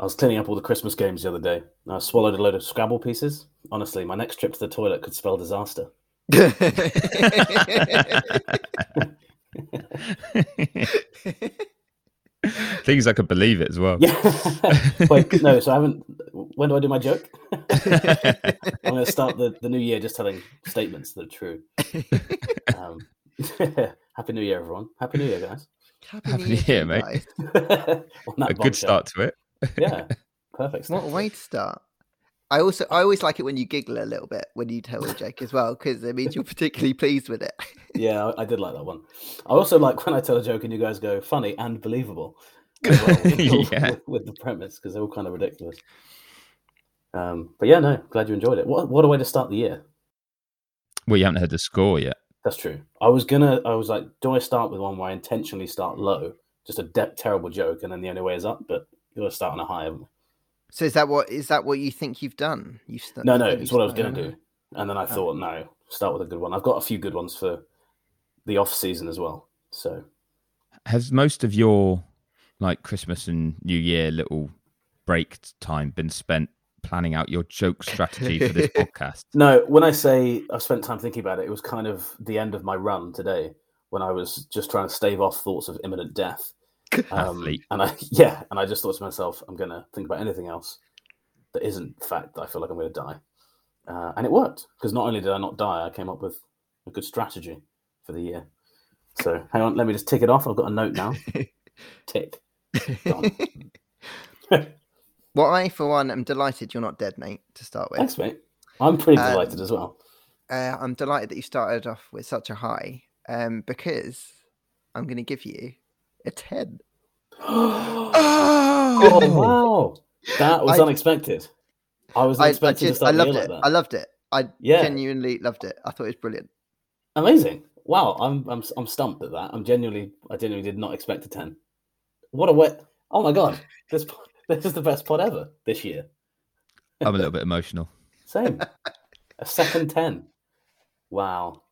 I was cleaning up all the Christmas games the other day. And I swallowed a load of Scrabble pieces. Honestly, my next trip to the toilet could spell disaster. Things I could believe it as well. Yeah. Wait, no, so I haven't. When do I do my joke? I'm going to start the, the new year just telling statements that are true. Um, Happy New Year, everyone. Happy New Year, guys. Happy New Year, mate. guys. On that A good bombshell. start to it. Yeah, perfect. What a way to start. I also I always like it when you giggle a little bit when you tell a joke as well because it means you're particularly pleased with it. Yeah, I, I did like that one. I also like when I tell a joke and you guys go funny and believable. well, with, Yeah. with, with the premise because they're all kind of ridiculous. Um, but yeah, no, glad you enjoyed it. What what a way to start the year. Well, you haven't heard the score yet. That's true. I was gonna. I was like, do I start with one where I intentionally start low, just a de- terrible joke, and then the only way is up? But you got to start on a high. haven't we? So is that what is that what you think you've done? You've st- No, no, you've it's what I was gonna do, and then I oh. thought, no, start with a good one. I've got a few good ones for the off season as well. So Has most of your like Christmas and New Year little break time been spent planning out your joke strategy for this podcast? No, when I say I've spent time thinking about it, it was kind of the end of my run today when I was just trying to stave off thoughts of imminent death. Um, and I, yeah, and I just thought to myself, I'm going to think about anything else that isn't the fact that I feel like I'm going to die. Uh, and it worked because not only did I not die, I came up with a good strategy for the year. So hang on, let me just tick it off. I've got a note now. tick. Well, I for one am delighted you're not dead, mate. To start with, Thanks, mate. I'm pretty Um, delighted as well. uh, I'm delighted that you started off with such a high, um, because I'm going to give you a ten. Oh wow, that was I- unexpected. I was I, I expecting to just, I start the loved year it. like I loved it. I Yeah. genuinely loved it. I thought it was brilliant. Amazing! Wow, I'm I'm I'm stumped at that. I'm genuinely I genuinely did not expect a ten. What a wet! Oh my god, this pod- this is the best pod ever this year. I'm a little bit emotional. Same, a second ten. Wow,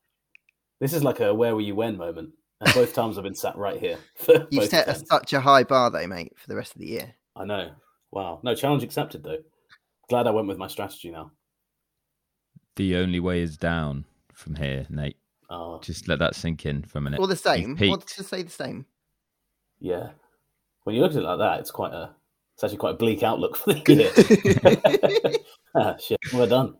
this is like a where were you when moment. And both times I've been sat right here. You both set a, such a high bar, though, mate, for the rest of the year. I know. Wow. No challenge accepted though. Glad I went with my strategy now. The only way is down from here, Nate. Oh, Just let that sink in for a minute. Or the same. peaked. What's to say the same? yeah. When you look at it like that, it's quite a it's actually quite a bleak outlook for the year. ah, shit, we're done.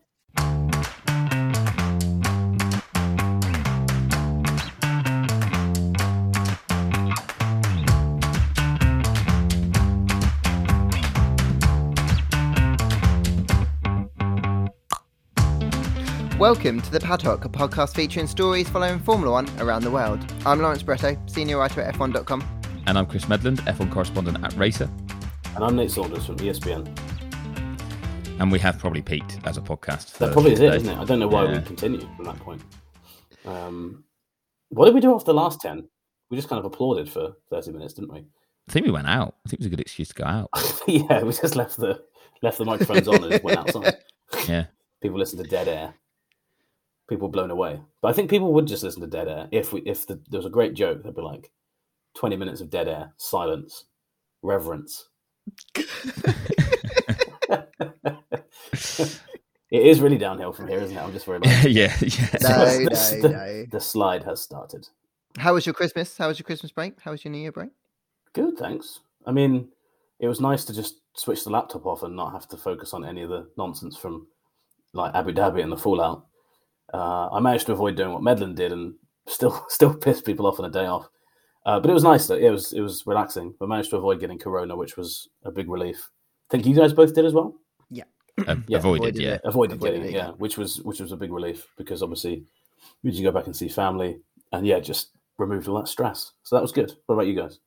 Welcome to the Paddock, a podcast featuring stories following Formula One around the world. I'm Lawrence Barretto, senior writer at F1.com. And I'm Chris Medland, F1 correspondent at Racer. And I'm Nate Saunders from ESPN. And we have probably peaked as a podcast. That probably is it, today. isn't it? I don't know why Yeah. we continue from that point. Um, what did we do after the last ten? We just kind of applauded for thirty minutes, didn't we? I think we went out. I think it was a good excuse to go out. yeah, we just left the left the microphones on and went outside. Yeah. People listen to dead air. People blown away. But I think people would just listen to dead air if we if the, there was a great joke. They'd be like, twenty minutes of dead air, silence, reverence. it is really downhill from here, isn't it? I'm just worried about yeah, yeah. No, the, no, the- no. the slide has started. How was your Christmas? How was your Christmas break? How was your New Year break? Good, thanks. I mean, it was nice to just switch the laptop off and not have to focus on any of the nonsense from like Abu Dhabi and the fallout. Uh, I managed to avoid doing what Medland did and still still piss people off on a day off. Uh, but it was nice though. It was it was relaxing. We managed to avoid getting corona, which was a big relief. think you guys both did as well. Uh, Yeah, avoided, avoided yeah. it. Avoided Avoided getting it, it, yeah, which was which was a big relief because obviously you usually go back and see family, and yeah, just removed all that stress. So that was good. What about you guys?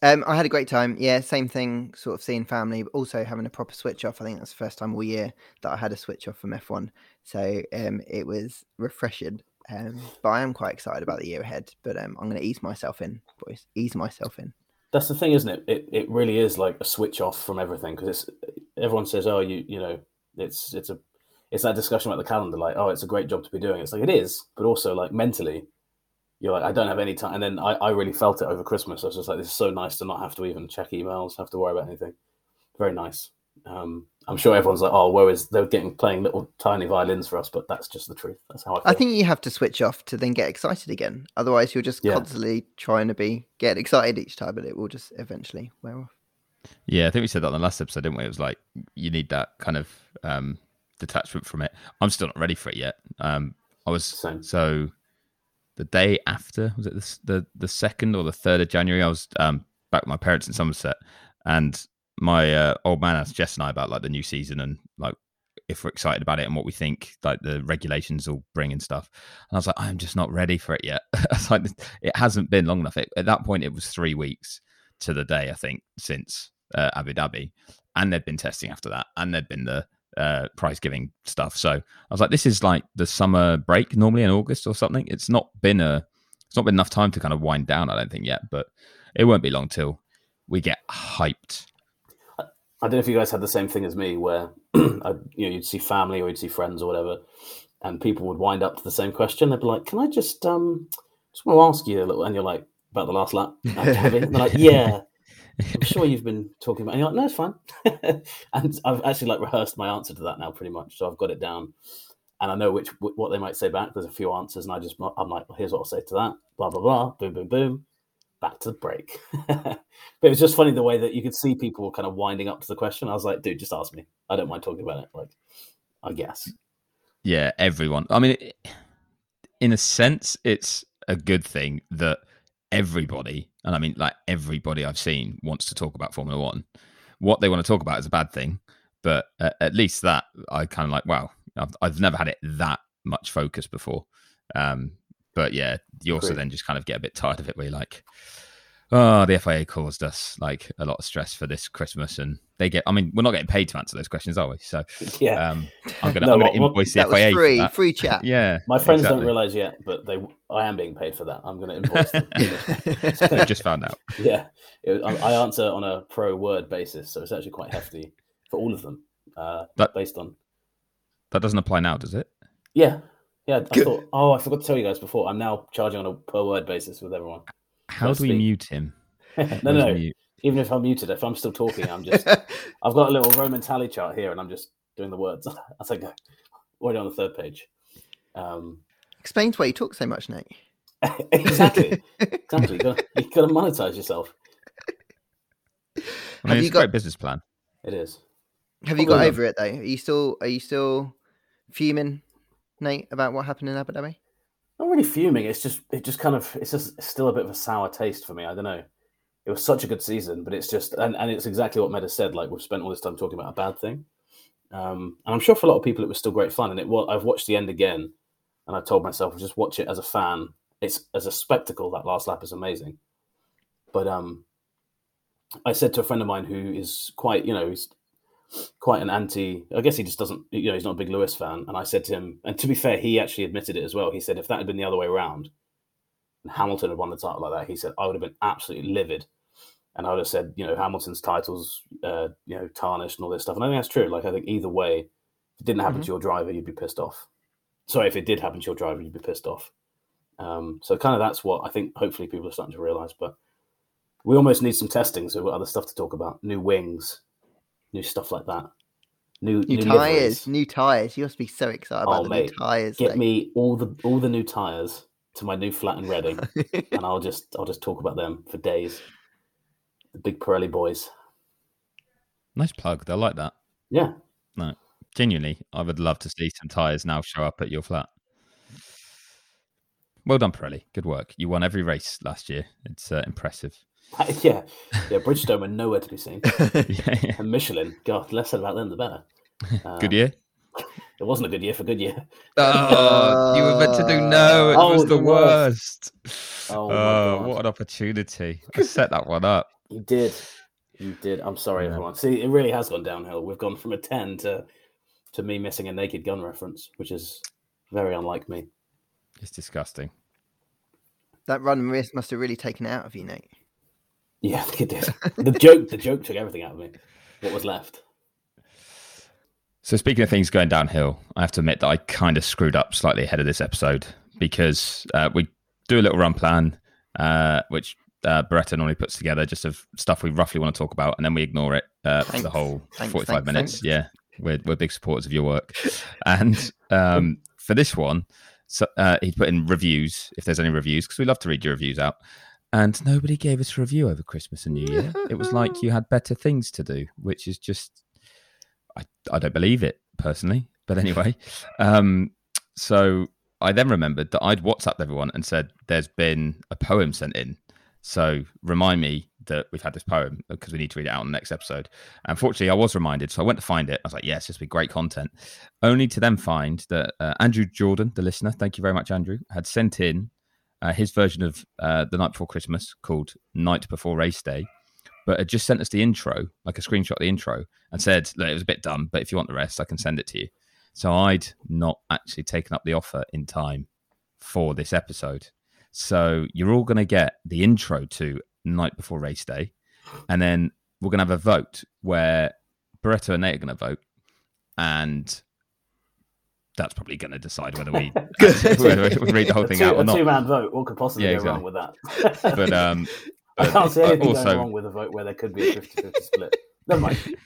Um, I had a great time. Yeah, same thing. Sort of seeing family, but also having a proper switch off. I think that's the first time all year that I had a switch off from F1. So um, it was refreshing. Um, but I am quite excited about the year ahead. But um, I'm going to ease myself in, boys. Ease myself in. That's the thing, isn't it? It it really is like a switch off from everything because it's everyone says, oh, you you know, it's it's a it's that discussion about the calendar, like, oh, it's a great job to be doing. It's like it is, but also like mentally, you're like, I don't have any time. And then I, I really felt it over Christmas. I was just like, this is so nice to not have to even check emails, have to worry about anything. Very nice. Um, I'm sure everyone's like, oh, where is they're getting playing little tiny violins for us, but that's just the truth. That's how I. Feel. I think you have to switch off to then get excited again. Otherwise, you're just Yeah. constantly trying to be get excited each time, but it will just eventually wear off. Yeah, I think we said that on the last episode, didn't we? It was like you need that kind of um, detachment from it. I'm still not ready for it yet. Um, I was Same. so the day after was it the the, the second or the third of January? I was um, back with my parents in Somerset, and my uh, old man asked Jess and I about like the new season and like if we're excited about it and what we think like the regulations will bring and stuff. And I was like, I'm just not ready for it yet. Like, it hasn't been long enough. It, at that point, it was three weeks to the day, I think, since uh, Abu Dhabi, and they'd been testing after that, and there'd been the uh, prize giving stuff. So I was like, this is like the summer break normally in August or something. It's not been a, it's not been enough time to kind of wind down. I don't think yet, but it won't be long till we get hyped. I don't know if you guys had the same thing as me, where I, you know you'd see family or you'd see friends or whatever, and people would wind up to the same question. They'd be like, "Can I just um just want to ask you a little?" And you're like, "About the last lap?" Uh, Javi?" And they're like, "Yeah." I'm sure you've been talking about. And you're like, "No, it's fine." and I've actually like rehearsed my answer to that now, pretty much. So I've got it down, and I know which what they might say back. There's a few answers, and I just I'm like, well, "Here's what I'll say to that." Blah blah blah. Boom boom boom. Back to the break. but it was just funny the way that you could see people kind of winding up to the question. I was like, dude, just ask me. I don't mind talking about it. Like, I guess. Yeah, everyone. I mean, in a sense, it's a good thing that everybody, and I mean, like everybody I've seen wants to talk about Formula One. What they want to talk about is a bad thing, but at, at least that I kind of like. Wow, I've, I've never had it that much focus before. Um, but yeah, you also Agreed. then just kind of get a bit tired of it. Where you're like, oh, the FIA caused us like a lot of stress for this Christmas, and they get. I mean, we're not getting paid to answer those questions, are we? So Yeah. um, I'm gonna, No, I'm gonna what- what- invoice the That was FIA. for free, that. free chat. Yeah, My friends exactly. don't realize yet, but they I am being paid for that. I'm going to invoice them. They've just found out. yeah. It, I, I answer on a pro word basis, so it's actually quite hefty for all of them. Uh, That- based on That doesn't apply now, does it? yeah, yeah. I Good. thought. Oh, I forgot to tell you guys before. I'm now charging on a per word basis with everyone. How do we speak. mute him? no, Where's no. mute? Even if I'm muted, if I'm still talking, I'm just. I've got a little Roman tally chart here, and I'm just doing the words as I go. Already on the third page. Um, Explains why you talk so much, Nate. exactly. Exactly. You got you got to monetize yourself. I Have mean, you it's a got- great business plan. It is. Have you Probably got not. over it though? Are you still are you still fuming, Nate, about what happened in Abu Dhabi? Not really fuming. It's just it just kind of it's just still a bit of a sour taste for me. I don't know. It was such a good season, but it's just and, and it's exactly what Meta said. Like we've spent all this time talking about a bad thing, um, and I'm sure for a lot of people it was still great fun. And it I've watched the end again, and I told myself just watch it as a fan. It's as a spectacle. That last lap is amazing, but um, I said to a friend of mine who is quite you know he's quite an anti. I guess he just doesn't. You know, he's not a big Lewis fan. And I said to him, and to be fair, he actually admitted it as well. He said if that had been the other way around, and Hamilton had won the title like that, he said I would have been absolutely livid, and I would have said, you know, Hamilton's titles, uh, you know, tarnished and all this stuff. And I think that's true. Like I think either way, if it didn't happen Mhm. to your driver, you'd be pissed off. Sorry, if it did happen to your driver, you'd be pissed off. Um, so kind of that's what I think. Hopefully, people are starting to realize, but. We almost need some testing, so we've got other stuff to talk about. New wings, new stuff like that. New, New, new tires, liveries. new tires. You must be so excited Oh, about the mate, new tires. Get Nate. me all the all the new tires to my new flat in Reading, and I'll just I'll just talk about them for days. The big Pirelli boys. Nice plug. They'll like that. Yeah, Genuinely, I would love to see some tyres now show up at your flat. Well done, Pirelli. Good work. You won every race last year. It's uh, impressive. yeah, yeah. Bridgestone were nowhere to be seen, yeah, yeah. and Michelin. God, less said about them, the better. Uh, Good year. It wasn't a good year for Goodyear. Oh, you were meant to do no. It Oh, was the the worst. worst. Oh, Oh, what an opportunity! I set that one up. You did. You did. I'm sorry, Yeah. everyone. See, it really has gone downhill. We've gone from a 10 to to me missing a naked gun reference, which is very unlike me. It's disgusting. That run risk must have really taken it out of you, Nate. Yeah, I think it did. the joke, the joke took everything out of me. What was left? So speaking of things going downhill, I have to admit that I kind of screwed up slightly ahead of this episode because uh, we do a little run plan, uh, which uh, Barretto normally puts together, just of stuff we roughly want to talk about, and then we ignore it uh, for the whole Thanks, forty-five thanks, minutes. thanks. Yeah, we're we're big supporters of your work, and um, for this one, so uh, he put in reviews if there's any reviews because we love to read your reviews out. And nobody gave us a review over Christmas and New Year. it was like you had better things to do, which is just I, I don't believe it personally, but anyway. Um, so I then remembered that I'd WhatsApped everyone and said there's been a poem sent in. So remind me that we've had this poem because we need to read it out on the next episode. Unfortunately, I was reminded, so I went to find it. I was like, yes, this will be great content. Only to then find that uh, Andrew Jordan, the listener, thank you very much, Andrew, had sent in uh, his version of uh, the night before Christmas called Night Before Race Day but had just sent us the intro, like a screenshot of the intro, and said, Look, it was a bit dumb, but if you want the rest, I can send it to you. So I'd not actually taken up the offer in time for this episode. So you're all going to get the intro to Night Before Race Day, and then we're going to have a vote where Barretto and Nate are going to vote, and that's probably going to decide whether we, whether we read the whole thing two, out or a not. two-man vote. What could possibly Yeah, go wrong with that? But um, I can't see anything also- going wrong with a vote where there could be a 50-50 split. Never mind.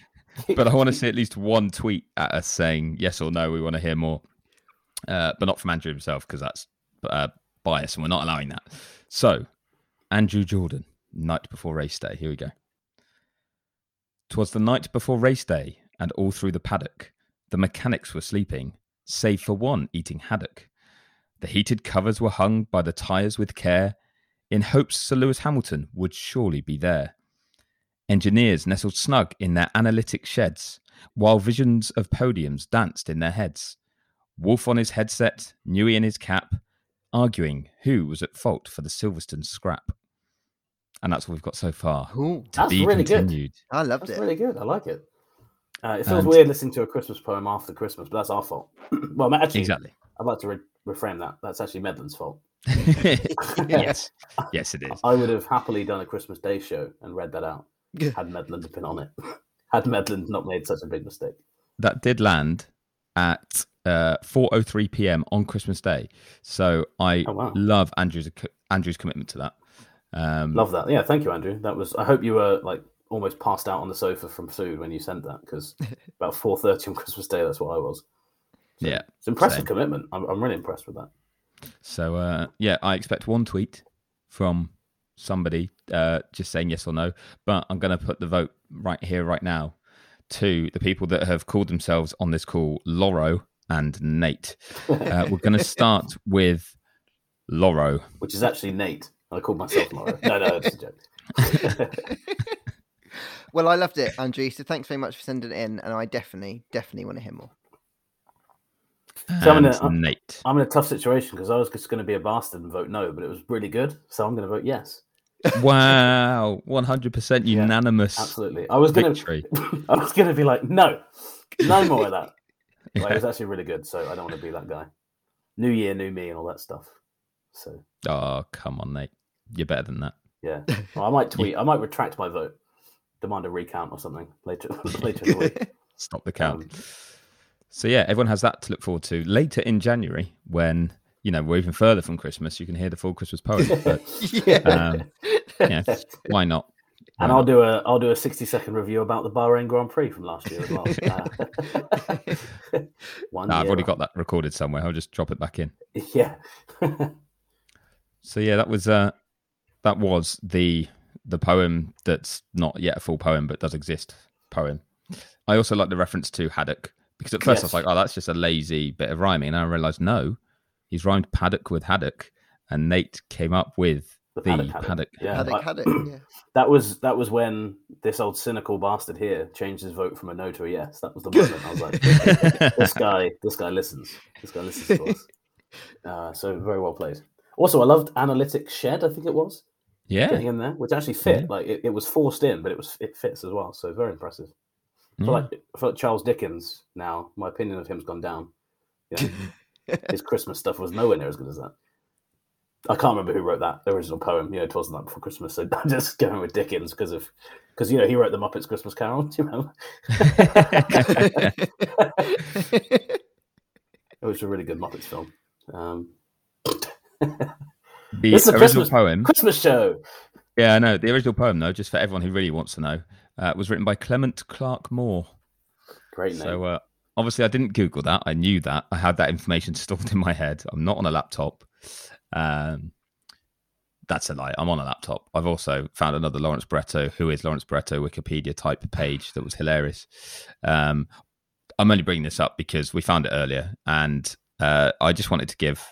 but I want to see at least one tweet at us saying yes or no. We want to hear more, uh, but not from Andrew himself because that's uh, bias, and we're not allowing that. So, Andrew Jordan, night before race day. Here we go. Twas the night before race day, and all through the paddock, the mechanics were sleeping, save for one eating haddock. The heated covers were hung by the tyres with care, in hopes Sir Lewis Hamilton would surely be there. Engineers nestled snug in their analytic sheds, while visions of podiums danced in their heads. Wolf on his headset, Newey in his cap, arguing who was at fault for the Silverstone scrap. And that's what we've got so far. Ooh, To That's be really good. I loved it. That's it. really good. I like it. Uh, it feels And- weird listening to a Christmas poem after Christmas, but that's our fault. well, actually, Exactly. I'd like to re- reframe that. That's actually Medland's fault. yes. Yes, it is. I would have happily done a Christmas Day show and read that out had Medland been on it. had Medland not made such a big mistake. That did land at uh, 4:03 p.m. on Christmas Day. So I Oh, wow. love Andrew's Andrew's commitment to that. Um, Love that. Yeah, thank you, Andrew. That was. I hope you were like almost passed out on the sofa from food when you sent that because about four thirty on Christmas Day, that's what I was. So Yeah, it's impressive same. commitment. I'm, I'm really impressed with that. So uh, yeah, I expect one tweet from somebody uh, just saying yes or no. But I'm going to put the vote right here, right now, to the people that have called themselves on this call Loro and Nate. Uh, we're going to start with Loro. Which is actually Nate. I called myself Laura. No, no, it's a joke. Well, I loved it, Andrew. So thanks very much for sending it in, and I definitely, definitely want to hear more. So I'm and gonna- uh, Nate. I'm in a tough situation because I was just going to be a bastard and vote no, but it was really good, so I'm going to vote yes. wow, 100% Yeah, unanimous Absolutely. I was going to. I was going to be like, no, no more of that. But it was actually really good, so I don't want to be that guy. New year, new me, and all that stuff. So Oh, come on, Nate. You're better than that. yeah, well, I might tweet. I might retract my vote, demand a recount or something later. later in the week. Stop the count. Um, So yeah, everyone has that to look forward to later in January when you know we're even further from Christmas. You can hear the full Christmas poem. But yeah. um, yeah, why not? Why and I'll do a I'll do a sixty second review about the Bahrain Grand Prix from last year as well. Uh, one I've already got that recorded somewhere. I'll just drop it back in. Yeah. So yeah, that was uh that was the the poem that's not yet a full poem but does exist poem. I also like the reference to haddock because at first I was like, oh, that's just a lazy bit of rhyming, and I realised no, he's rhymed paddock with haddock, and Nate came up with The the paddock paddock. haddock. Yeah. Had I- had it. Yeah. That was that was when this old cynical bastard here changed his vote from a no to a yes. That was the moment I was like, this guy, this guy listens. This guy listens to us. Uh, so very well played. Also, I loved Analytics Shed. I think it was. Yeah, getting in there, which actually fit. Yeah. Like it, it was forced in, but it was it fits as well. So very impressive. Yeah. like I feel like Charles Dickens now. My opinion of him's gone down. You know, his Christmas stuff was nowhere near as good as that. I can't remember who wrote that original poem. You know, it wasn't that before Christmas. So I'm just going with Dickens because of because you know he wrote the Muppets Christmas Carol. Do you remember? it was a really good Muppets film. Um, the It's a original Christmas- poem. Christmas show. Yeah, I know. The original poem, though, just for everyone who really wants to know, uh, was written by Clement Clarke Moore. Great name. So uh, obviously, I didn't Google that. I knew that. I had that information stored in my head. I'm not on a laptop. Um, that's a lie. I'm on a laptop. I've also found another Lawrence Barretto, who is Lawrence Barretto Wikipedia type page that was hilarious. Um, I'm only bringing this up because we found it earlier, and uh, I just wanted to give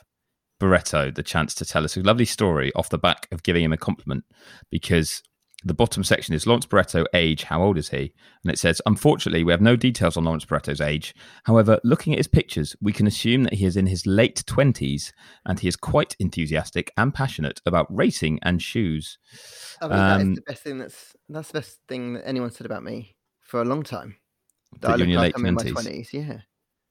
Barretto the chance to tell us a lovely story off the back of giving him a compliment because the bottom section is Lawrence Barretto, age, how old is he? And it says, Unfortunately, we have no details on Lawrence Barretto's age. However, looking at his pictures, we can assume that he is in his late 20s and he is quite enthusiastic and passionate about racing and shoes. I mean, that is Um, the best thing that's that's the best thing that anyone said about me for a long time. That I you're in look your like late I'm in my twenties, yeah.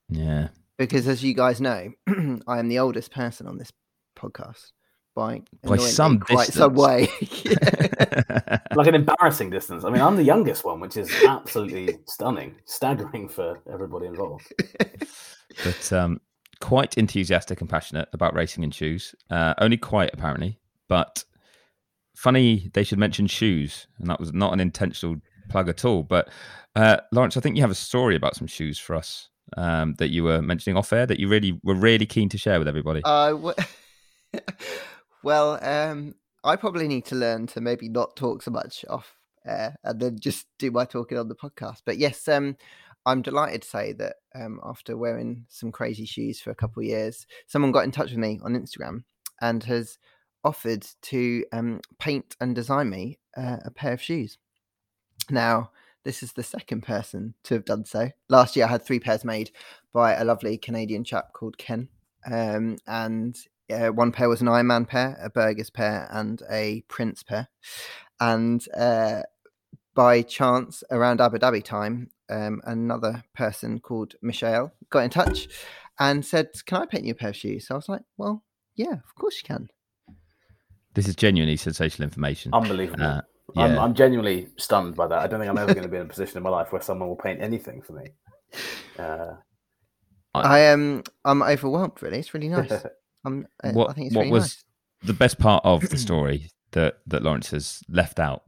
Yeah. Because as you guys know, I am the oldest person on this podcast by By some quite some way. Like an embarrassing distance. I mean, I'm the youngest one, which is absolutely stunning, staggering for everybody involved. but um, quite enthusiastic and passionate about racing and shoes. Uh, only quite, apparently. But funny, they should mention shoes. And that was not an intentional plug at all. But uh, Lawrence, I think you have a story about some shoes for us um, that you were mentioning off air that you really were really keen to share with everybody. Uh, w- well, um, I probably need to learn to maybe not talk so much off air and then just do my talking on the podcast. But yes, um, I'm delighted to say that um, after wearing some crazy shoes for a couple of years, someone got in touch with me on Instagram and has offered to um, paint and design me uh, a pair of shoes. Now, this is the second person to have done so. Last year, I had three pairs made by a lovely Canadian chap called Ken. Um, and uh, one pair was an Iron Man pair, a Burgers pair, and a Prince pair. And uh, by chance, around Abu Dhabi time, um, another person called Michelle got in touch and said, Can I paint you a pair of shoes? So I was like, Well, yeah, of course you can. This is genuinely sensational information. Unbelievable. Uh, I'm, yeah. I'm genuinely stunned by that. I don't think I'm ever going to be in a position in my life where someone will paint anything for me. Uh, I am I'm overwhelmed, really. It's really nice. I'm, uh, what I think it's what really was nice. the best part of the story that that Lawrence has left out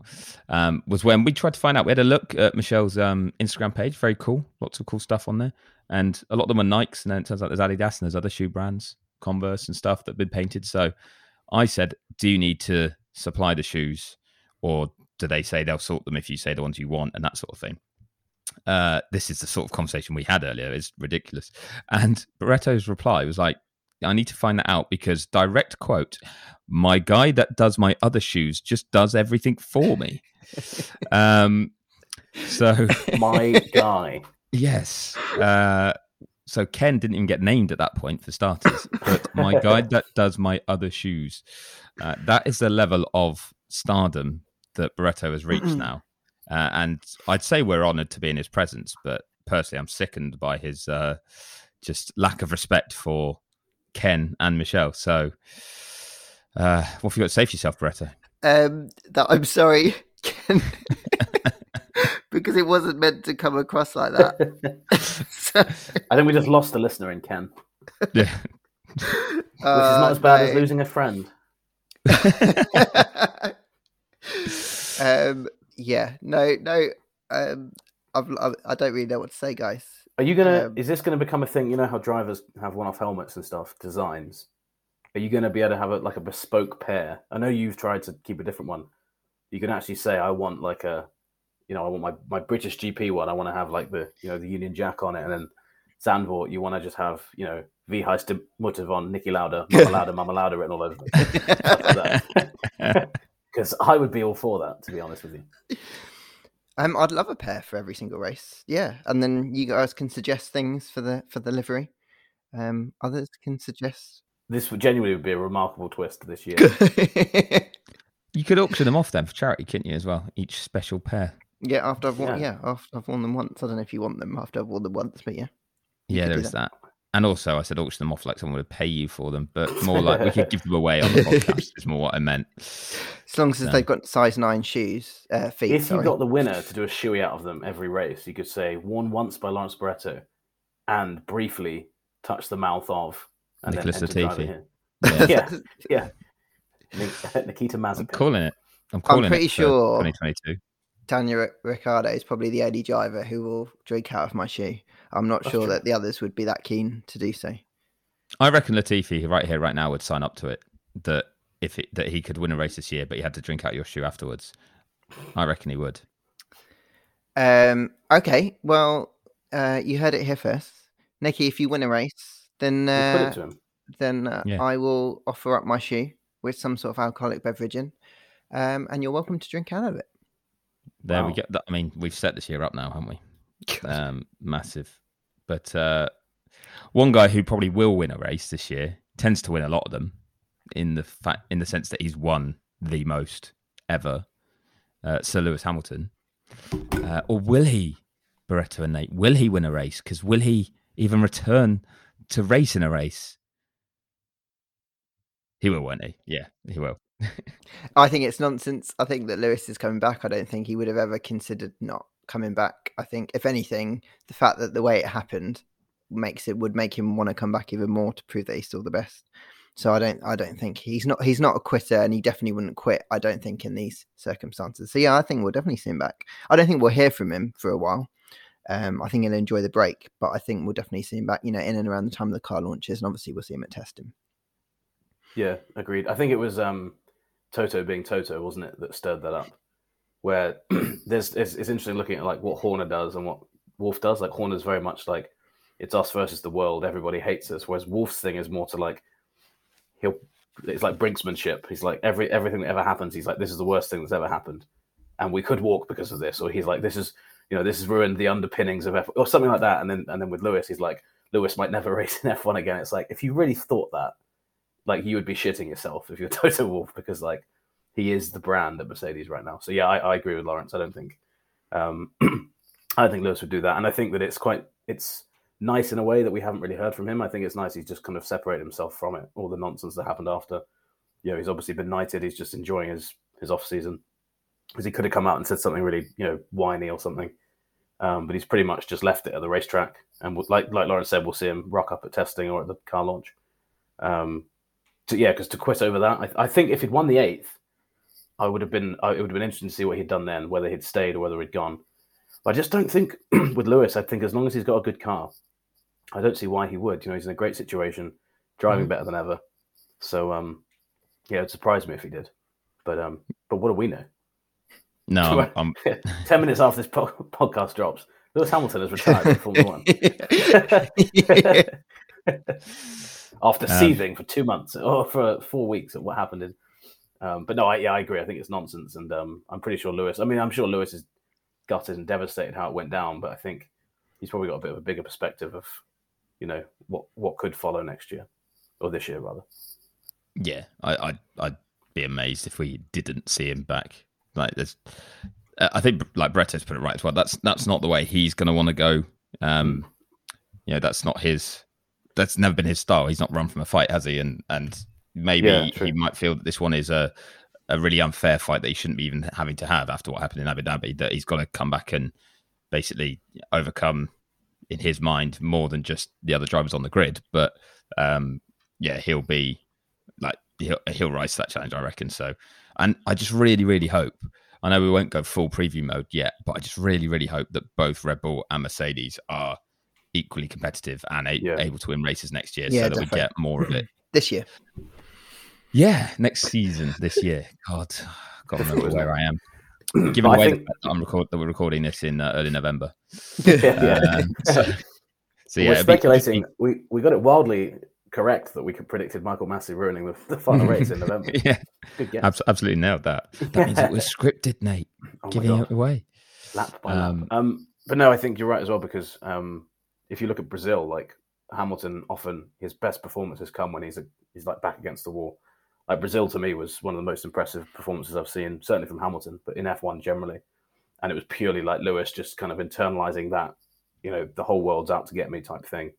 um, was when we tried to find out. We had a look at Michelle's um, Instagram page. Very cool, lots of cool stuff on there, and a lot of them are Nikes. And then it turns out there's Adidas and there's other shoe brands, Converse and stuff that have been painted. So I said, "Do you need to supply the shoes, or do they say they'll sort them if you say the ones you want and that sort of thing?" Uh, this is the sort of conversation we had earlier. It's ridiculous. And Barretto's reply was like, I need to find that out because direct quote, my guy that does my other shoes just does everything for me. um, so my guy. yes, uh, so Ken didn't even get named at that point for starters, but my guy that does my other shoes. Uh, that is the level of stardom that Barretto has reached now, uh, and I'd say we're honoured to be in his presence. But personally, I'm sickened by his uh, just lack of respect for Ken and Michelle. So, uh, what have you got to say for yourself, Barretto? Um, that I'm sorry, Ken, because it wasn't meant to come across like that. So, I think we just lost a listener in Ken, Yeah. which is not as bad as losing a friend. Um, yeah, no, no. Um, I've, I've, I don't really know what to say, guys. Are you gonna? Um, is this gonna become a thing? You know how drivers have one-off helmets and stuff, designs. Are you gonna be able to have a, like a bespoke pair? I know you've tried to keep a different one. You can actually say, I want like a, you know, I want my, my British GP one. I want to have like the you know the Union Jack on it, and then Zandvoort. You want to just have you know V Heist Mutter von Niki Lauda, Mama Lauda, Mama Lauda written all over it. Because I would be all for that, to be honest with you. Um, I'd love a pair for every single race. Yeah, and then you guys can suggest things for the for the livery. Um, others can suggest. This would genuinely would be a remarkable twist this year. You could auction them off then for charity, couldn't you, as well? Each special pair. Yeah, after I've won, Yeah. yeah. after I've worn them once. I don't know if you want them after I've worn them once, but yeah. Yeah, could there do is that. And also, I said auction them off like someone would pay you for them, but more like we could give them away on the podcast. Is more what I meant. As long as So- they've got size nine shoes, uh, feet. If you sorry. got the winner to do a shoey out of them every race, you could say won once by Lawrence Barretto and briefly touch the mouth of and Nicholas then Latifi. Yeah. Yeah, yeah. Nik- Nikita I'm calling it. I'm calling pretty it for sure- 2022. Daniel Ri- Ricciardo is probably the only driver who will drink out of my shoe. I'm not That's sure true. that the others would be that keen to do so. I reckon Latifi right here, right now, would sign up to it. That if it, that he could win a race this year, but he had to drink out your shoe afterwards. I reckon he would. Um, okay, well, uh, you heard it here first, Nikki. If you win a race, then We'll put uh, it to him. then uh, Yeah. I will offer up my shoe with some sort of alcoholic beverage in, um, and you're welcome to drink out of it. There we go. I mean, we've set this year up now, haven't we? Um, massive. But uh, one guy who probably will win a race this year tends to win a lot of them, in the fact, in the sense that he's won the most ever. Uh, Sir Lewis Hamilton, uh, or will he, Barretto and Nate? Will he win a race? Because will he even return to race in a race? He will, won't he? Yeah, he will. I think it's nonsense. I think that Lewis is coming back. I don't think he would have ever considered not coming back. I think, if anything, the fact that the way it happened makes it would make him want to come back even more to prove that he's still the best. So I don't, I don't think he's not, he's not a quitter, and he definitely wouldn't quit. I don't think in these circumstances. So yeah, I think we'll definitely see him back. I don't think we'll hear from him for a while. Um, I think he'll enjoy the break, but I think we'll definitely see him back. You know, in and around the time the car launches, and obviously we'll see him at testing. Yeah, agreed. I think it was um, Toto being Toto, wasn't it, that stirred that up? Where there's it's, it's interesting looking at like what Horner does and what Wolf does. Like Horner's very much like it's us versus the world. Everybody hates us. Whereas Wolf's thing is more to like he'll it's like brinksmanship. He's like every everything that ever happens. He's like this is the worst thing that's ever happened, and we could walk because of this. Or he's like this is you know this has ruined the underpinnings of F or something like that. And then and then with Lewis, he's like Lewis might never race in F1 again. It's like if you really thought that like you would be shitting yourself if you're Toto Wolf because like he is the brand at Mercedes right now. So yeah, I, I agree with Lawrence. I don't think um, I don't think Lewis would do that, and I think that it's quite it's nice in a way that we haven't really heard from him. I think it's nice he's just kind of separated himself from it, all the nonsense that happened after. You know, he's obviously been knighted. He's just enjoying his his off season because he could have come out and said something really you know whiny or something. Um, but he's pretty much just left it at the racetrack, and like like Lawrence said, we'll see him rock up at testing or at the car launch. Um, to, yeah, because to quit over that, I, I think if he'd won the eighth, I would have been. I, it would have been interesting to see what he'd done then, whether he'd stayed or whether he'd gone. But I just don't think with Lewis. I think as long as he's got a good car, I don't see why he would. You know, he's in a great situation, driving better than ever. So, um, yeah, it'd surprise me if he did. But um, but what do we know? No, I'm, I'm Ten minutes after this po- podcast drops, Lewis Hamilton has retired from Formula One after Um, seething for two months or for four weeks at what happened in. Um, but no, I, yeah, I agree. I think it's nonsense, and um, I'm pretty sure Lewis. I mean, I'm sure Lewis is gutted and devastated how it went down, but I think he's probably got a bit of a bigger perspective of, you know, what what could follow next year or this year rather. Yeah, I, I'd I'd be amazed if we didn't see him back. Like, there's, uh, I think like Brett has put it right as well. That's that's not the way he's going to want to go. Um, you know, that's not his. That's never been his style. He's not run from a fight, has he? And and maybe Yeah, he might feel that this one is a a really unfair fight that he shouldn't be even having to have after what happened in Abu Dhabi. That he's got to come back and basically overcome in his mind more than just the other drivers on the grid. But um, yeah, he'll be like he'll, he'll rise to that challenge, I reckon. So, and I just really, really hope. I know we won't go full preview mode yet, but I just really, really hope that both Red Bull and Mercedes are equally competitive and a- Yeah. able to win races next year, Yeah, so that definitely. we get more of it. this year. Yeah, next season, this year. God, God, I remember where I am. But Given away think- that I'm record that we're recording this in uh, early November. yeah. Um, so, so yeah, We're it'd be- speculating. We we got it wildly correct that we could predicted Michael Masi ruining the, the final race in November. yeah, Good abs- absolutely nailed that. That means it was scripted, Nate. Oh Giving it away. lap by Um, lap. Um, but no, I think you're right as well because um, if you look at Brazil, like Hamilton, often his best performances come when he's a, he's like back against the wall. Like Brazil to me was one of the most impressive performances I've seen, certainly from Hamilton, but in F1 generally. And it was purely like Lewis just kind of internalizing that, you know, the whole world's out to get me type thing.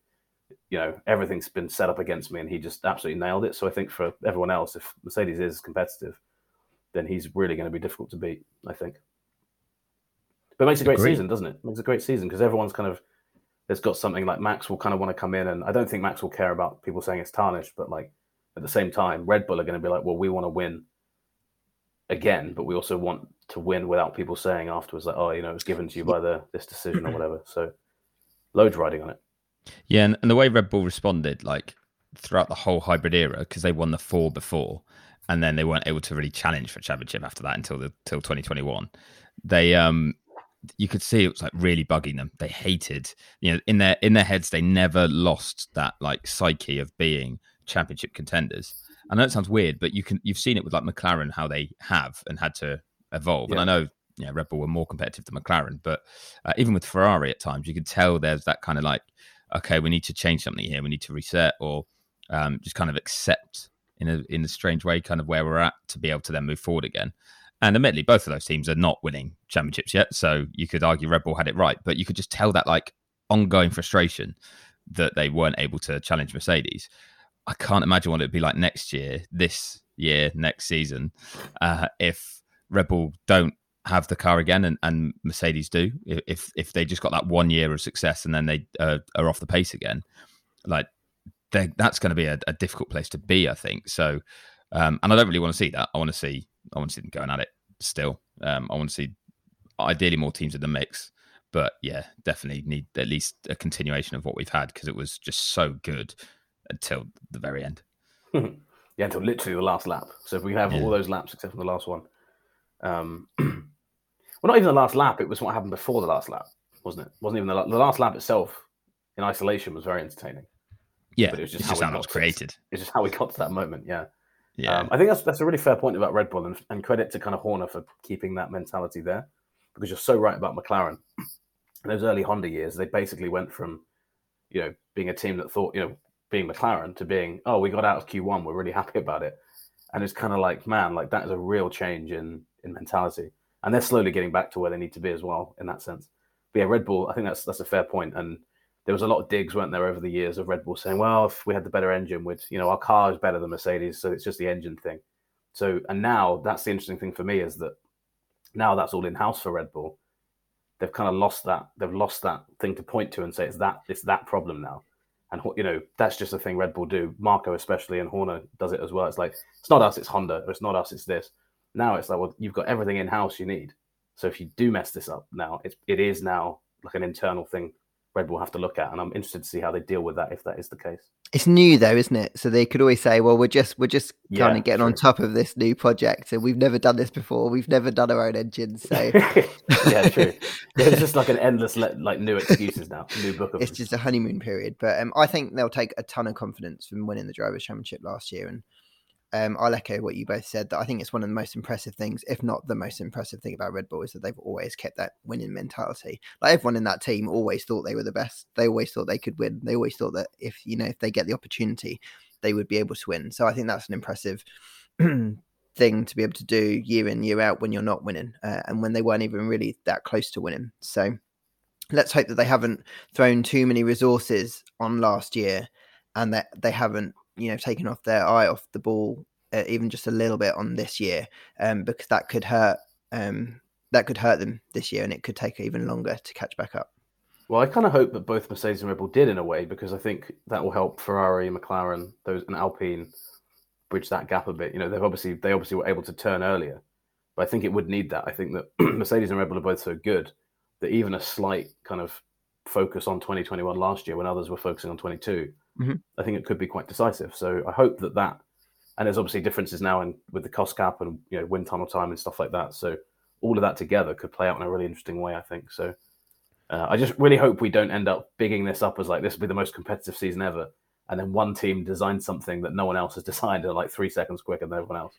You know, everything's been set up against me, and he just absolutely nailed it. So I think for everyone else, if Mercedes is competitive, then he's really going to be difficult to beat. I think. But it makes a great Agreed. season, doesn't it? it? Makes a great season because everyone's kind of there's got something like Max will kind of want to come in, and I don't think Max will care about people saying it's tarnished, but like at the same time, Red Bull are going to be like, well, we want to win again, but we also want to win without people saying afterwards like, oh, you know, it was given to you by the this decision or whatever. So loads riding on it. Yeah, and, and the way Red Bull responded, like throughout the whole hybrid era, because they won the four before, and then they weren't able to really challenge for championship after that until the till 2021. They um you could see it was like really bugging them. They hated, you know, in their in their heads, they never lost that like psyche of being championship contenders. I know it sounds weird, but you can you've seen it with like McLaren how they have and had to evolve. Yeah. And I know yeah, Red Bull were more competitive than McLaren, but uh, even with Ferrari at times, you could tell there's that kind of like, okay, we need to change something here. We need to reset or um, just kind of accept in a in a strange way, kind of where we're at to be able to then move forward again. And admittedly, both of those teams are not winning championships yet. So you could argue Red Bull had it right, but you could just tell that like ongoing frustration that they weren't able to challenge Mercedes. I can't imagine what it'd be like next year, this year, next season, uh, if Red Bull don't have the car again and, and Mercedes do. If if they just got that one year of success and then they uh, are off the pace again, like that's going to be a, a, difficult place to be, I think. So, um, and I don't really want to see that. I want to see I want to see them going at it still. Um, I want to see ideally more teams in the mix, but yeah, definitely need at least a continuation of what we've had because it was just so good until the very end. yeah, until literally the last lap. So if we have yeah. all those laps except for the last one, um, well, not even the last lap. It was what happened before the last lap, wasn't it? Wasn't even the, the last lap itself in isolation was very entertaining. Yeah, but it was just, how, just how it was created. To, it's just how we got to that moment. Yeah. Yeah, um, I think that's that's a really fair point about Red Bull, and, and credit to kind of Horner for keeping that mentality there, because you're so right about McLaren. In those early Honda years, they basically went from, you know, being a team that thought, you know, being McLaren to being, oh, we got out of Q1, we're really happy about it, and it's kind of like, man, like that is a real change in in mentality, and they're slowly getting back to where they need to be as well in that sense. But yeah, Red Bull, I think that's that's a fair point, and there was a lot of digs, weren't there, over the years of Red Bull saying, well, if we had the better engine, we'd, you know, our car is better than Mercedes, so it's just the engine thing. So, and now that's the interesting thing for me is that now that's all in house for Red Bull. They've kind of lost that. They've lost that thing to point to and say it's that it's that problem now. And you know that's just a thing Red Bull do. Marko especially and Horner does it as well. It's like it's not us, it's Honda. it's not us, it's this. Now it's like well, you've got everything in house you need. So if you do mess this up now, it's it is now like an internal thing Red Bull have to look at, and I'm interested to see how they deal with that if that is the case. It's new though, isn't it? So they could always say, "Well, we're just we're just yeah, kind of getting true. on top of this new project, and we've never done this before. We've never done our own engines." So yeah, true. Yeah, it's just like an endless like new excuses now, new book of. It's just a honeymoon period, but um, I think they'll take a ton of confidence from winning the drivers' championship last year, and um, I'll echo what you both said. That I think it's one of the most impressive things, if not the most impressive thing about Red Bull, is that they've always kept that winning mentality. Like everyone in that team always thought they were the best. They always thought they could win. They always thought that if you know if they get the opportunity, they would be able to win. So I think that's an impressive thing to be able to do year in year out when you're not winning, uh, and when they weren't even really that close to winning. So let's hope that they haven't thrown too many resources on last year, and that they haven't you know taken off their eye off the ball uh, even just a little bit on this year um, because that could hurt um, that could hurt them this year and it could take even longer to catch back up. Well, I kind of hope that both Mercedes and Red Bull did in a way because I think that will help Ferrari, McLaren, those and Alpine bridge that gap a bit. You know, they've obviously they obviously were able to turn earlier, but I think it would need that. I think that Mercedes and Red Bull are both so good that even a slight kind of focus on 2021 last year when others were focusing on 22 mm-hmm. I think it could be quite decisive. So I hope that that, and there's obviously differences now in with the cost cap and you know wind tunnel time and stuff like that. So all of that together could play out in a really interesting way. I think so. Uh, I just really hope we don't end up bigging this up as like this will be the most competitive season ever, and then one team designs something that no one else has designed in like three seconds quicker than everyone else.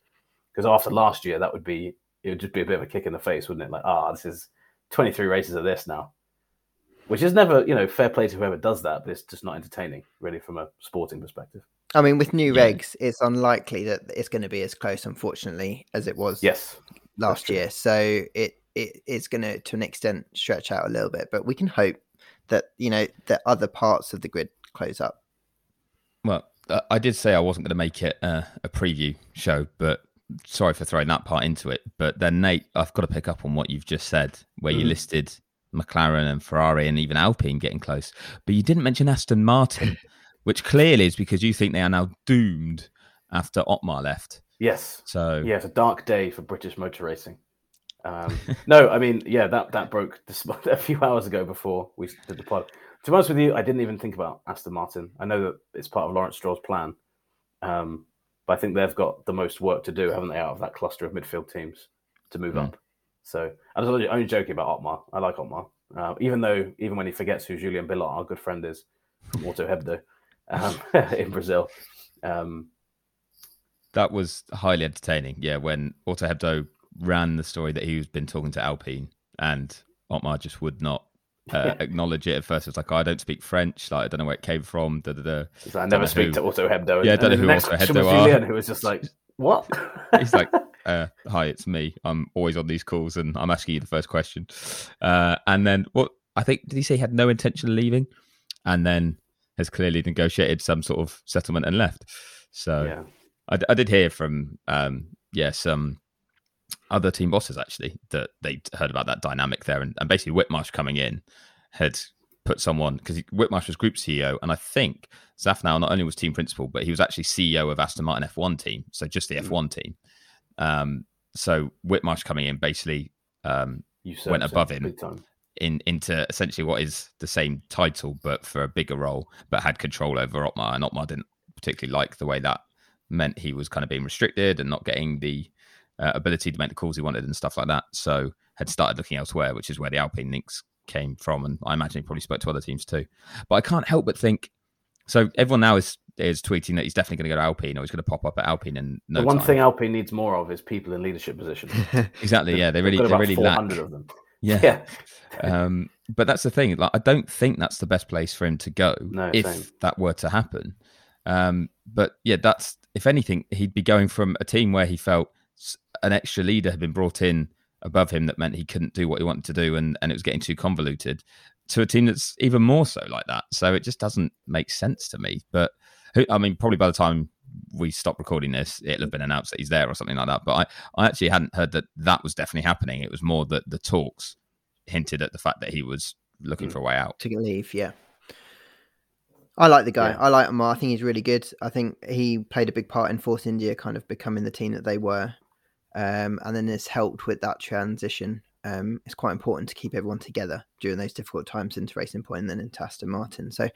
Because after last year, that would be it would just be a bit of a kick in the face, wouldn't it? Like, ah, oh, this is 23 races of this now which is never, you know, fair play to whoever does that, but it's just not entertaining, really, from a sporting perspective. I mean, with new Yeah. regs, it's unlikely that it's going to be as close, unfortunately, as it was Yes. last year. So it it is going to, to an extent, stretch out a little bit. But we can hope that you know that other parts of the grid close up. Well, uh, I did say I wasn't going to make it uh, a preview show, but sorry for throwing that part into it. But then, Nate, I've got to pick up on what you've just said, where you Mhm. listed McLaren and Ferrari and even Alpine getting close, but you didn't mention Aston Martin, which clearly is because you think they are now doomed after Otmar left. Yes. So Yeah, it's a dark day for British motor racing. Um, no, I mean, yeah, that that broke this, a few hours ago before we did the pod. To be honest with you, I didn't even think about Aston Martin. I know that it's part of Lawrence Stroll's plan, um, but I think they've got the most work to do, haven't they, out of that cluster of midfield teams to move Mm. up. So I was only joking about Otmar. I like Otmar, uh, even though even when he forgets who Julian Billiotte, our good friend, is from Auto Hebdo um, in Brazil. Um, that was highly entertaining. Yeah, when Auto Hebdo ran the story that he was been talking to Alpine and Otmar just would not uh, acknowledge it at first. It was like, oh, I don't speak French. Like, I don't know where it came from. Da, da, da. So I never speak who- to Auto Hebdo. Yeah, I don't know who Auto Hebdo are. Julian, who was just like, "What?" He's like, uh, hi, it's me. I'm always on these calls and I'm asking you the first question. Uh, and then what I think, did he say he had no intention of leaving? And then has clearly negotiated some sort of settlement and left. So yeah, I, I did hear from um yeah some other team bosses actually that they heard about that dynamic there and, and basically Whitmarsh coming in had put someone because Whitmarsh was group CEO and I think Szafnauer not only was team principal but he was actually CEO of Aston Martin F1 team so just the Mm. F1 team um so Whitmarsh coming in basically um went above him. in into essentially what is the same title but for a bigger role, but had control over Otmar, and Otmar didn't particularly like the way that meant he was kind of being restricted and not getting the uh, ability to make the calls he wanted and stuff like that. So had started looking elsewhere, which is where the Alpine links came from, and I imagine he probably spoke to other teams too. But I can't help but think. So everyone now is is tweeting that he's definitely going to go to Alpine or he's going to pop up at Alpine And no the one time. thing Alpine needs more of is people in leadership positions. exactly, yeah, they They've really they about really lack. 400 of them. Yeah, Yeah, um, but that's the thing. Like, I don't think that's the best place for him to go No, if same. that were to happen. Um, but yeah, that's if anything, he'd be going from a team where he felt an extra leader had been brought in above him that meant he couldn't do what he wanted to do, and and it was getting too convoluted, to a team that's even more so like that. So it just doesn't make sense to me. But who, I mean, probably by the time we stop recording this, it'll have been announced that he's there or something like that. But I, I actually hadn't heard that that was definitely happening. It was more that the talks hinted at the fact that he was looking Mm. for a way out. to leave. Yeah, I like the guy. Yeah. I like Amar. I think he's really good. I think he played a big part in Force India kind of becoming the team that they were, um, and then it's helped with that transition. Um, it's quite important to keep everyone together during those difficult times into Racing Point and then into Aston Martin. So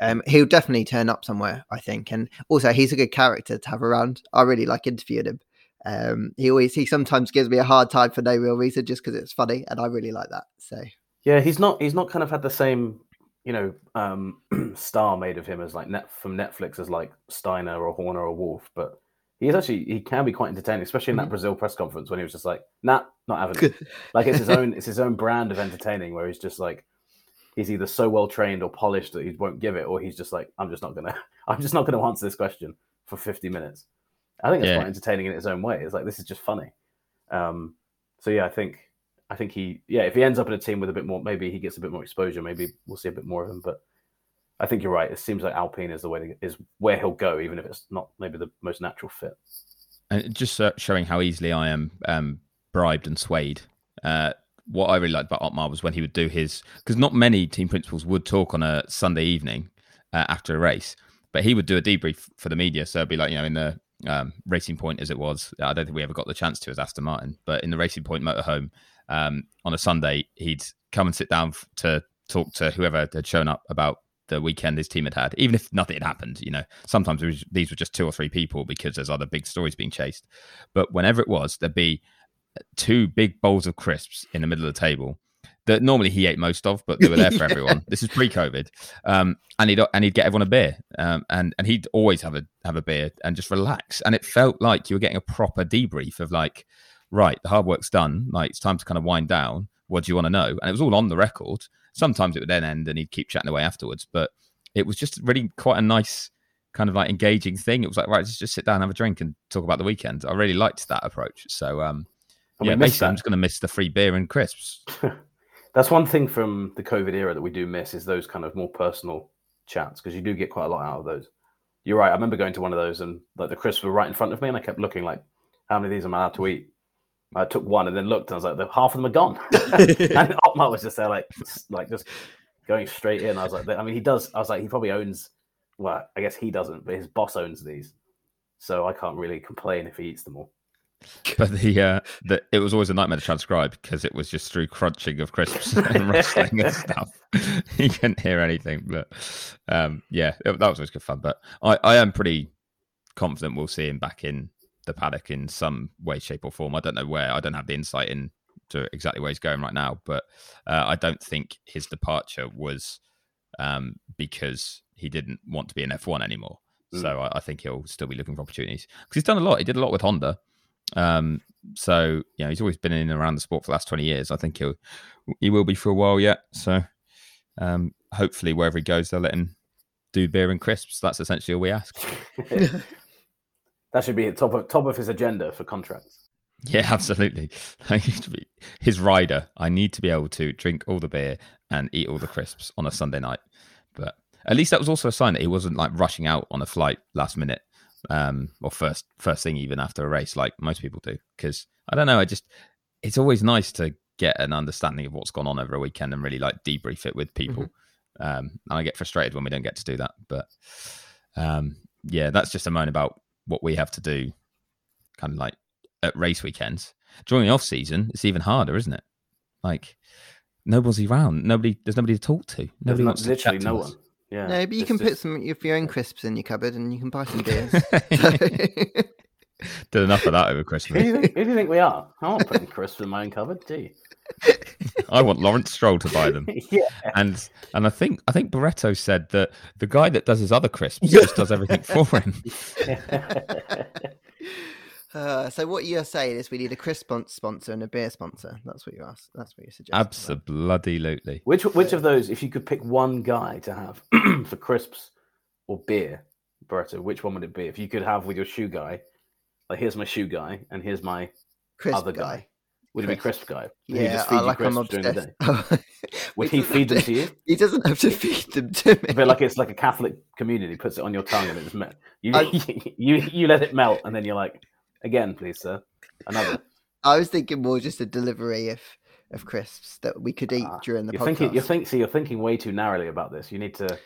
um, he'll definitely turn up somewhere, I think. And also, he's a good character to have around. I really like interviewing him. Um, he always he sometimes gives me a hard time for no real reason, just because it's funny, and I really like that. So yeah. He's not. He's not kind of had the same, you know, um, star made of him as like net from Netflix as like Steiner or Horner or Wolff, but he's actually he can be quite entertaining, especially in that Mhm. Brazil press conference when he was just like, "Nah, not having it." like it's his own it's his own brand of entertaining where he's just like he's either so well trained or polished that he won't give it or he's just like i'm just not gonna i'm just not gonna answer this question for 50 minutes i think it's Yeah. quite entertaining in its own way it's like this is just funny um so yeah i think i think he yeah if he ends up in a team with a bit more maybe he gets a bit more exposure maybe we'll see a bit more of him but i think you're right it seems like alpine is the way to, is where he'll go even if it's not maybe the most natural fit And just showing how easily I am um, bribed and swayed. Uh, what I really liked about Otmar was when he would do his because not many team principals would talk on a Sunday evening uh, after a race, but he would do a debrief for the media. So it'd be like you know in the um, Racing Point as it was. I don't think we ever got the chance to as Aston Martin, but in the Racing Point motorhome um, on a Sunday, he'd come and sit down to talk to whoever had shown up about the weekend his team had had, even if nothing had happened. You know, sometimes was, these were just two or three people because there's other big stories being chased. But whenever it was, there'd be two big bowls of crisps in the middle of the table that normally he ate most of, but they were there for Yeah. everyone. This is pre-COVID, um, and he'd and he'd get everyone a beer, um, and and he'd always have a have a beer and just relax. And it felt like you were getting a proper debrief of like, right, the hard work's done. Like it's time to kind of wind down. What do you want to know? And it was all on the record. Sometimes it would then end, and he'd keep chatting away afterwards. But it was just really quite a nice kind of like engaging thing. It was like right, just just sit down, have a drink, and talk about the weekend. I really liked that approach. So um, And yeah, basically, I'm just going to miss the free beer and crisps. That's one thing from the COVID era that we do miss is those kind of more personal chats because you do get quite a lot out of those. You're right. I remember going to one of those and like the crisps were right in front of me, and I kept looking like, how many of these am I allowed to eat? I took one and then looked, and I was like, "The- half of them are gone. and Otmar was just there, like, like just going straight in. I was like, I mean, he does. I was like, he probably owns. Well, I guess he doesn't, but his boss owns these, so I can't really complain if he eats them all. But the uh, the it was always a nightmare to transcribe because it was just through crunching of crisps and rustling and stuff. you couldn't hear anything. But um, yeah, it- that was always good fun. But I, I am pretty confident we'll see him back in the paddock in some way, shape, or form. I don't know where. I don't have the insight into exactly where he's going right now. But uh, I don't think his departure was um, because he didn't want to be in F1 anymore. Mm. So I, I think he'll still be looking for opportunities because he's done a lot. He did a lot with Honda. Um, so you know he's always been in and around the sport for the last twenty years. I think he'll he will be for a while yet. So um, hopefully wherever he goes, they'll let him do beer and crisps. That's essentially all we ask. that should be at top of top of his agenda for contracts. Yeah, absolutely. I need to be his rider. I need to be able to drink all the beer and eat all the crisps on a Sunday night. But at least that was also a sign that he wasn't like rushing out on a flight last minute, um, or first first thing even after a race like most people do. Because I don't know, I just it's always nice to get an understanding of what's gone on over a weekend and really like debrief it with people. Um, and I get frustrated when we don't get to do that. But um, yeah, that's just a moan about what we have to do, kind of like at race weekends. During the off season, it's even harder, isn't it? Like nobody's around. Nobody. There's nobody to talk to. There's Nobody no- wants to literally chat to no us. One. Yeah. No, but you can put just- some of your own crisps in your cupboard and you can buy some beers. Did enough of that over Who do, Christmas. you think, who do you think we are? I'm not putting crisps in my own cupboard, do you? I want Lawrence Stroll to buy them. yeah. And and I think I think Barretto said that the guy that does his other crisps just does everything for him. Uh, so what you're saying is we need a crisp sponsor and a beer sponsor. That's what you asked. That's what you're suggesting. right? Absolutely. Which which of those, if you could pick one guy to have for crisps or beer, Barretto, which one would it be? If you could have with your shoe guy, like here's my shoe guy and here's my Crisp other guy. guy. Would it be Crisp. crisp guy? Would he Yeah, just feed I like I'm during the day? obsessed. Would He he doesn't feed them have to you? He doesn't have to feed them to me. A bit like it's like a Catholic community, puts it on your tongue and it just melt. You, I- you you let it melt and then you're like, again, please, sir. Another. I was thinking more just a delivery of of crisps that we could eat Ah, during the You're podcast. thinking you're think see, you're thinking way too narrowly about this. You need to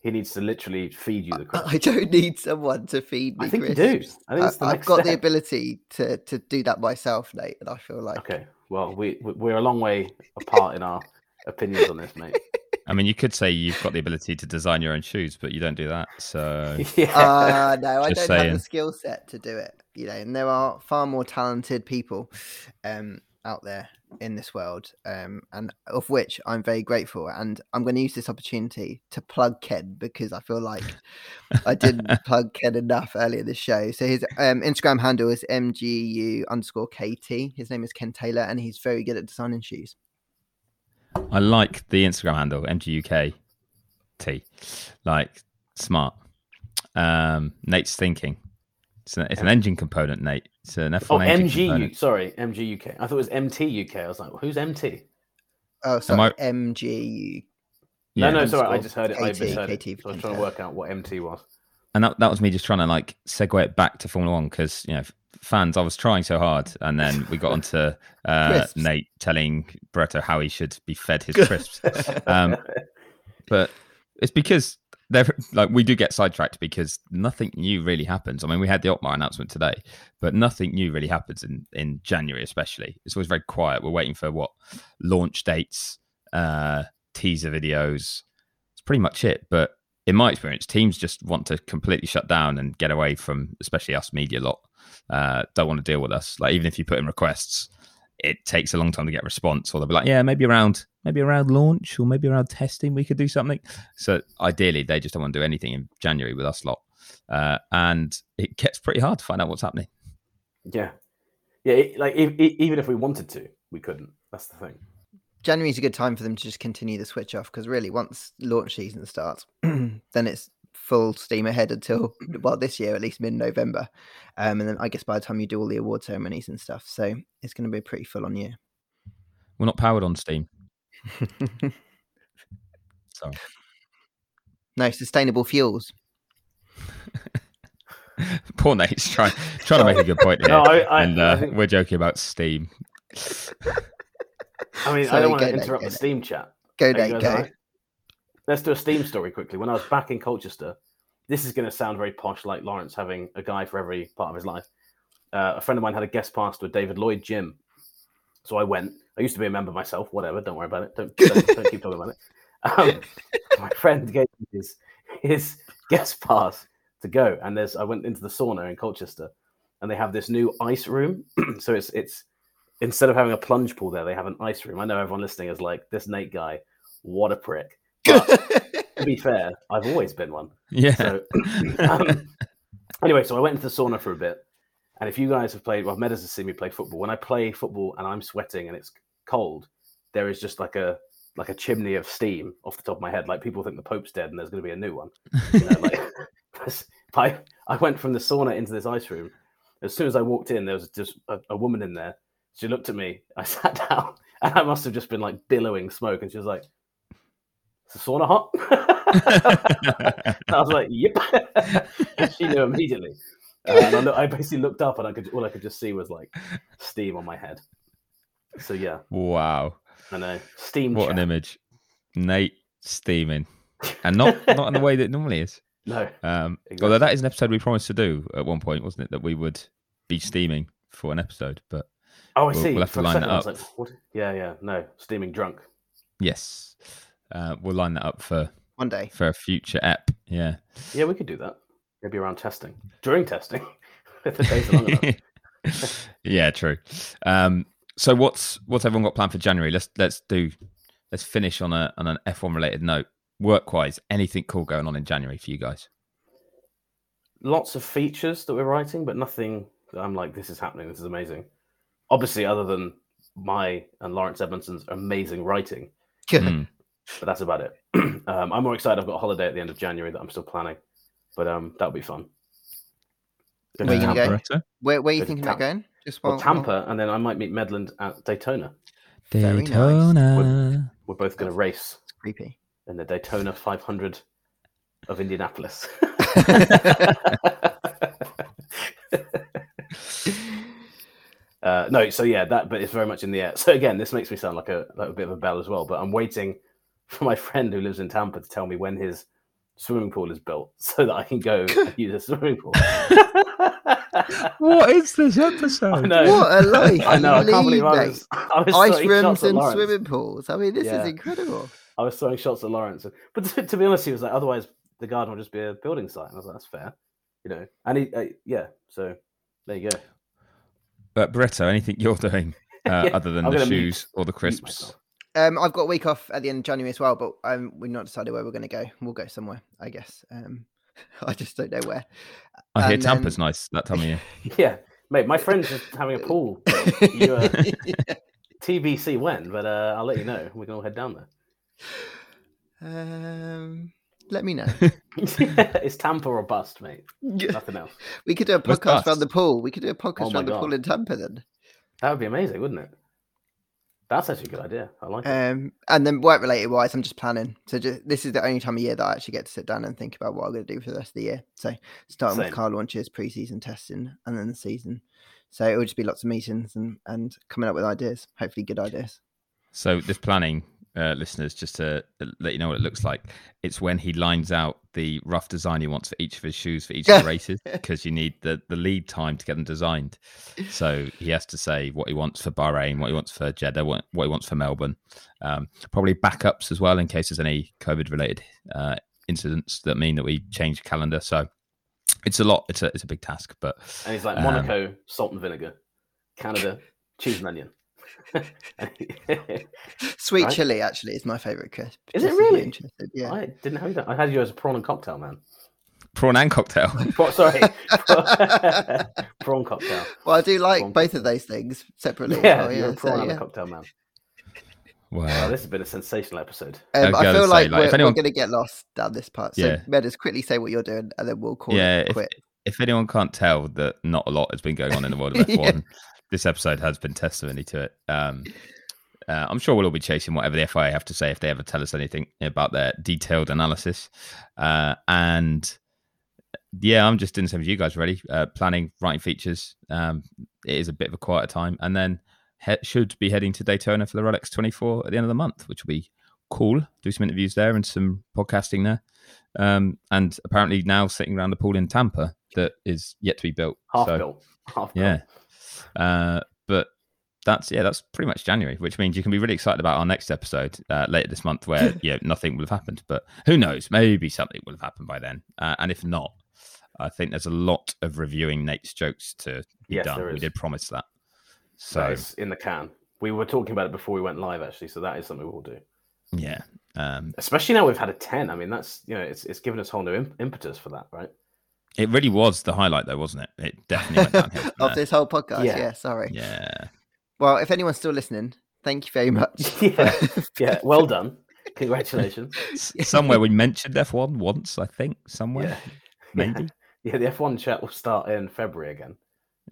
he needs to literally feed you the crisps. I don't need someone to feed me I think you crisps. do. I think I, have got the ability to to do that myself, Nate, and I feel like Okay. Well, we we- we're a long way apart in our opinions on this, mate. I mean, you could say you've got the ability to design your own shoes, but you don't do that. So yeah. uh, no, I don't Just have the skill set to do it. You know, and there are far more talented people um, out there in this world, um, and of which I'm very grateful. And I'm going to use this opportunity to plug Ken because I feel like I didn't plug Ken enough earlier this show. So his um, Instagram handle is mgu underscore kt. His name is Ken Taylor, and he's very good at designing shoes. I like the Instagram handle MGUK T, like smart. Um, Nate's thinking. It's, a, it's an engine component, Nate. It's an F1 oh, engine MG. component. Sorry, MG UK. I thought it was MT UK. I was like, who's MT? Oh, sorry, I- MGU. Yeah. No, no, sorry. I just heard it. I KT, misheard it. KT So I was for trying to work out what MT was. and that, that was me just trying to like segue it back to Formula One because you know f- fans, I was trying so hard, and then we got onto uh, Nate telling Barretto how he should be fed his crisps. Um, but it's because they're like we do get sidetracked because nothing new really happens. I mean, we had the Otmar announcement today, but nothing new really happens in in January, especially. It's always very quiet. We're waiting for what launch dates, uh, teaser videos. It's pretty much it. But in my experience, teams just want to completely shut down and get away from, especially us media lot. Uh, don't want to deal with us. Like even if you put in requests, it takes a long time to get response, or they'll be like, yeah, maybe around maybe around launch or maybe around testing we could do something. So ideally, they just don't want to do anything in January with us lot, uh, and it gets pretty hard to find out what's happening. yeah, yeah. it- Like if, e- even if we wanted to, we couldn't. That's the thing. January's a good time for them to just continue the switch off because really, once launch season starts, then it's full steam ahead until well this year at least mid November, um, and then I guess by the time you do all the award ceremonies and stuff, so it's going to be a pretty full on year. We're not powered on Steam. Sorry. no sustainable fuels. Poor Nate's trying trying to make a good point here, No, I- I- and I uh, think- we're joking about Steam. I mean, I don't want to interrupt the Nate. Steam chat. Go Nate, go. alright? Let's do a Steam story quickly. When I was back in Colchester, this is going to sound very posh, like Lawrence having a guy for every part of his life. Uh, a friend of mine had a guest pass to a David Lloyd gym, so I went. I used to be a member myself. Whatever, don't worry about it. Don't don't, don't keep talking about it. Um, my friend gave me his his guest pass to go, and there's I went into the sauna in Colchester, and they have this new ice room. so it's it's instead of having a plunge pool there, they have an ice room. I know everyone listening is like this Nate guy, what a prick. But to be fair, I've always been one. Yeah, So um, anyway, so I went into the sauna for a bit, and if you guys have played, well, Meadows has seen me play football. When I play football and I'm sweating and it's cold, there is just like a like a chimney of steam off the top of my head. Like people think the Pope's dead and there's going to be a new one. You know, like I I went from the sauna into this ice room. As soon as I walked in, there was just a, a woman in there. She looked at me. I sat down, and I must have just been like billowing smoke. And she was like, "Is the sauna hot?" I was like, "Yep." she knew immediately. Uh, and I, look, I basically looked up, and I could all I could just see was like steam on my head. So yeah, wow, I know steam. what an image! Nate steaming, and not not in the way that it normally is. No, Um, Exactly. Although that is an episode we promised to do at one point, wasn't it? That we would be steaming for an episode, but oh, I We'll- see. we'll have to For line that up. like. Yeah, yeah, no, steaming drunk. yes, uh, we'll line that up for One day. for a future app. Yeah. Yeah, we could do that. Maybe around testing, during testing, if the days are long enough. yeah, true. Um, so what's what's everyone got planned for January? Let's let's do let's finish on a on an F1 related note. Work wise, anything cool going on in January for you guys? Lots of features that we're writing, but nothing that I'm like, this is happening. This is amazing. Obviously, other than my and Laurence Edmondson's amazing writing, Mm. but that's about it. um, I'm more excited. I've got a holiday at the end of January that I'm still planning, but um, that'll be fun. Go to Where you gonna go? Where, where are you Go to thinking about Tampa. going? Just Well, while- Tampa, and then I might meet Medland at Daytona. Very nice. Daytona. We're both going to race It's creepy. in the Daytona 500 of Indianapolis. uh, no, so yeah, that, but it's very much in the air. So again, this makes me sound like a, like a bit of a bell as well. But I'm waiting for my friend who lives in Tampa to tell me when his swimming pool is built, so that I can go and use a swimming pool. what is this I episode? know. What a life I know. I you can't believe I was. I was Ice throwing rooms and swimming pools. I mean, this Yeah. is incredible. I was throwing shots at Lawrence, but to, to be honest, he was like, "Otherwise, the garden will just be a building site." And I was like, "That's fair," you know. And he, uh, yeah. So there you go. But Barretto, anything you're doing uh, Yeah, other than I'm the gonna mute- shoes or the crisps? Um, I've got a week off at the end of January as well, but um, we've not decided where we're going to go. We'll go somewhere, I guess. Um, I just don't know where. I hear And Tampa's then- nice that time of year. Yeah, mate. My friend's just having a pool. You, uh, TBC when, but uh, I'll let you know. We can all head down there. um, let me know. there. it's Tampa or bust, mate. Nothing else. we could do a Let's podcast around the pool. We could do a podcast Oh my around the pool in Tampa then. That would be amazing, wouldn't it? That's actually a good idea. I like it. Um, and then work related wise, I'm just planning. So just, this is the only time of year that I actually get to sit down and think about what I'm going to do for the rest of the year. So starting Same. with car launches, pre-season testing, and then the season. So it will just be lots of meetings and and coming up with ideas. Hopefully, good ideas. So this planning, uh, listeners, just to let you know what it looks like. It's when he lines out the rough design he wants for each of his shoes for each of the races, because you need the the lead time to get them designed. So he has to say what he wants for Bahrain, what he wants for Jeddah, what, what he wants for Melbourne. Um, probably backups as well in case there's any COVID related uh, incidents that mean that we change the calendar. So it's a lot. It's a it's a big task, but And he's like um, Monaco, salt and vinegar. Canada, cheese and onion. Sweet Right. chili actually is my favorite crisp. Is it just if really? Interested. Yeah. I didn't have that. I had you as a prawn and cocktail man. prawn and cocktail. Prawn, sorry, prawn cocktail. Well, I do like Prawn both of those things separately. Yeah, well, you're a so, prawn and a yeah. cocktail man. Wow, Wow. this has been a sensational episode. I Um, was I gonna feel say, like, like, if we're, anyone- we're going to get lost down this part. So, Yeah. Meadows, quickly say what you're doing, and then we'll call yeah, it if, quit. if anyone can't tell that not a lot has been going on in the world of Yeah. F1, this episode has been testimony to it. Um, uh, I'm sure we'll all be chasing whatever the FIA have to say if they ever tell us anything about their detailed analysis. Uh, and yeah, I'm just doing the same as you guys, really. Uh, planning, writing features. Um, it is a bit of a quieter time. And then he- should be heading to Daytona for the Rolex 24 at the end of the month, which will be cool. Do some interviews there and some podcasting there. Um, and apparently now sitting around a pool in Tampa that is yet to be built. Half So, built. Half built. Uh, but that's yeah, that's pretty much January, which means you can be really excited about our next episode uh, later this month, where yeah, nothing will have happened. But who knows? Maybe something will have happened by then. Uh, and if not, I think there's a lot of reviewing Nate's jokes to be Yes, done. We did promise that. So it's in the can. We were talking about it before we went live, actually. So that is something we'll do. yeah, um, Especially now we've had a ten. I mean, that's you know, it's it's given us whole new imp- impetus for that, right? It really was the highlight, though, wasn't it? It definitely went downhill. of there. this whole podcast. Yeah. Yeah. sorry. Yeah, Well, if anyone's still listening, thank you very much. Yeah. Yeah. Well done. Congratulations. Somewhere we mentioned F1 once, I think. Somewhere, Yeah. maybe. Yeah, the F1 chat will start in February again.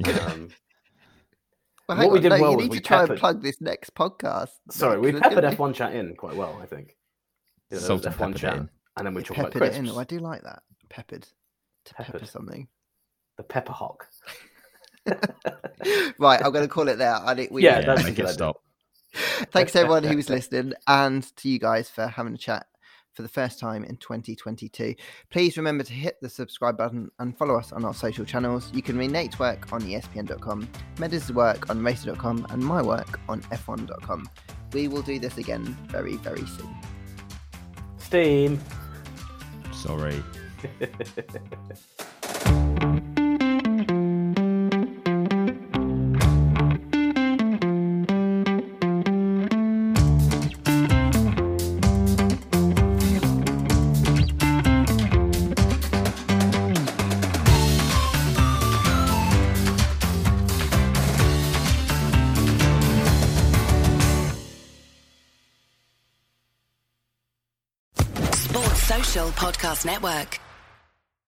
Um, Well, What hang we did no, well you was need to try and plug this next podcast. sorry, we we 'cause it's peppered F1 chat in quite well, I think. You know, there and F1 chat, in. and then we You talk about peppered it in. Oh, I do like that. Peppered. To pepper something. The pepper hawk. Right, I'm going to call it there. I think we Yeah, Yeah, that's a make good it stop. Thanks to everyone who was listening and to you guys for having a chat for the first time in 2022. Please remember to hit the subscribe button and follow us on our social channels. You can read Nate's work on ESPN.com, Meadows' work on Racer.com, and my work on F1.com. We will do this again very, very soon. Steam. Sorry. Sports Social Podcast Network.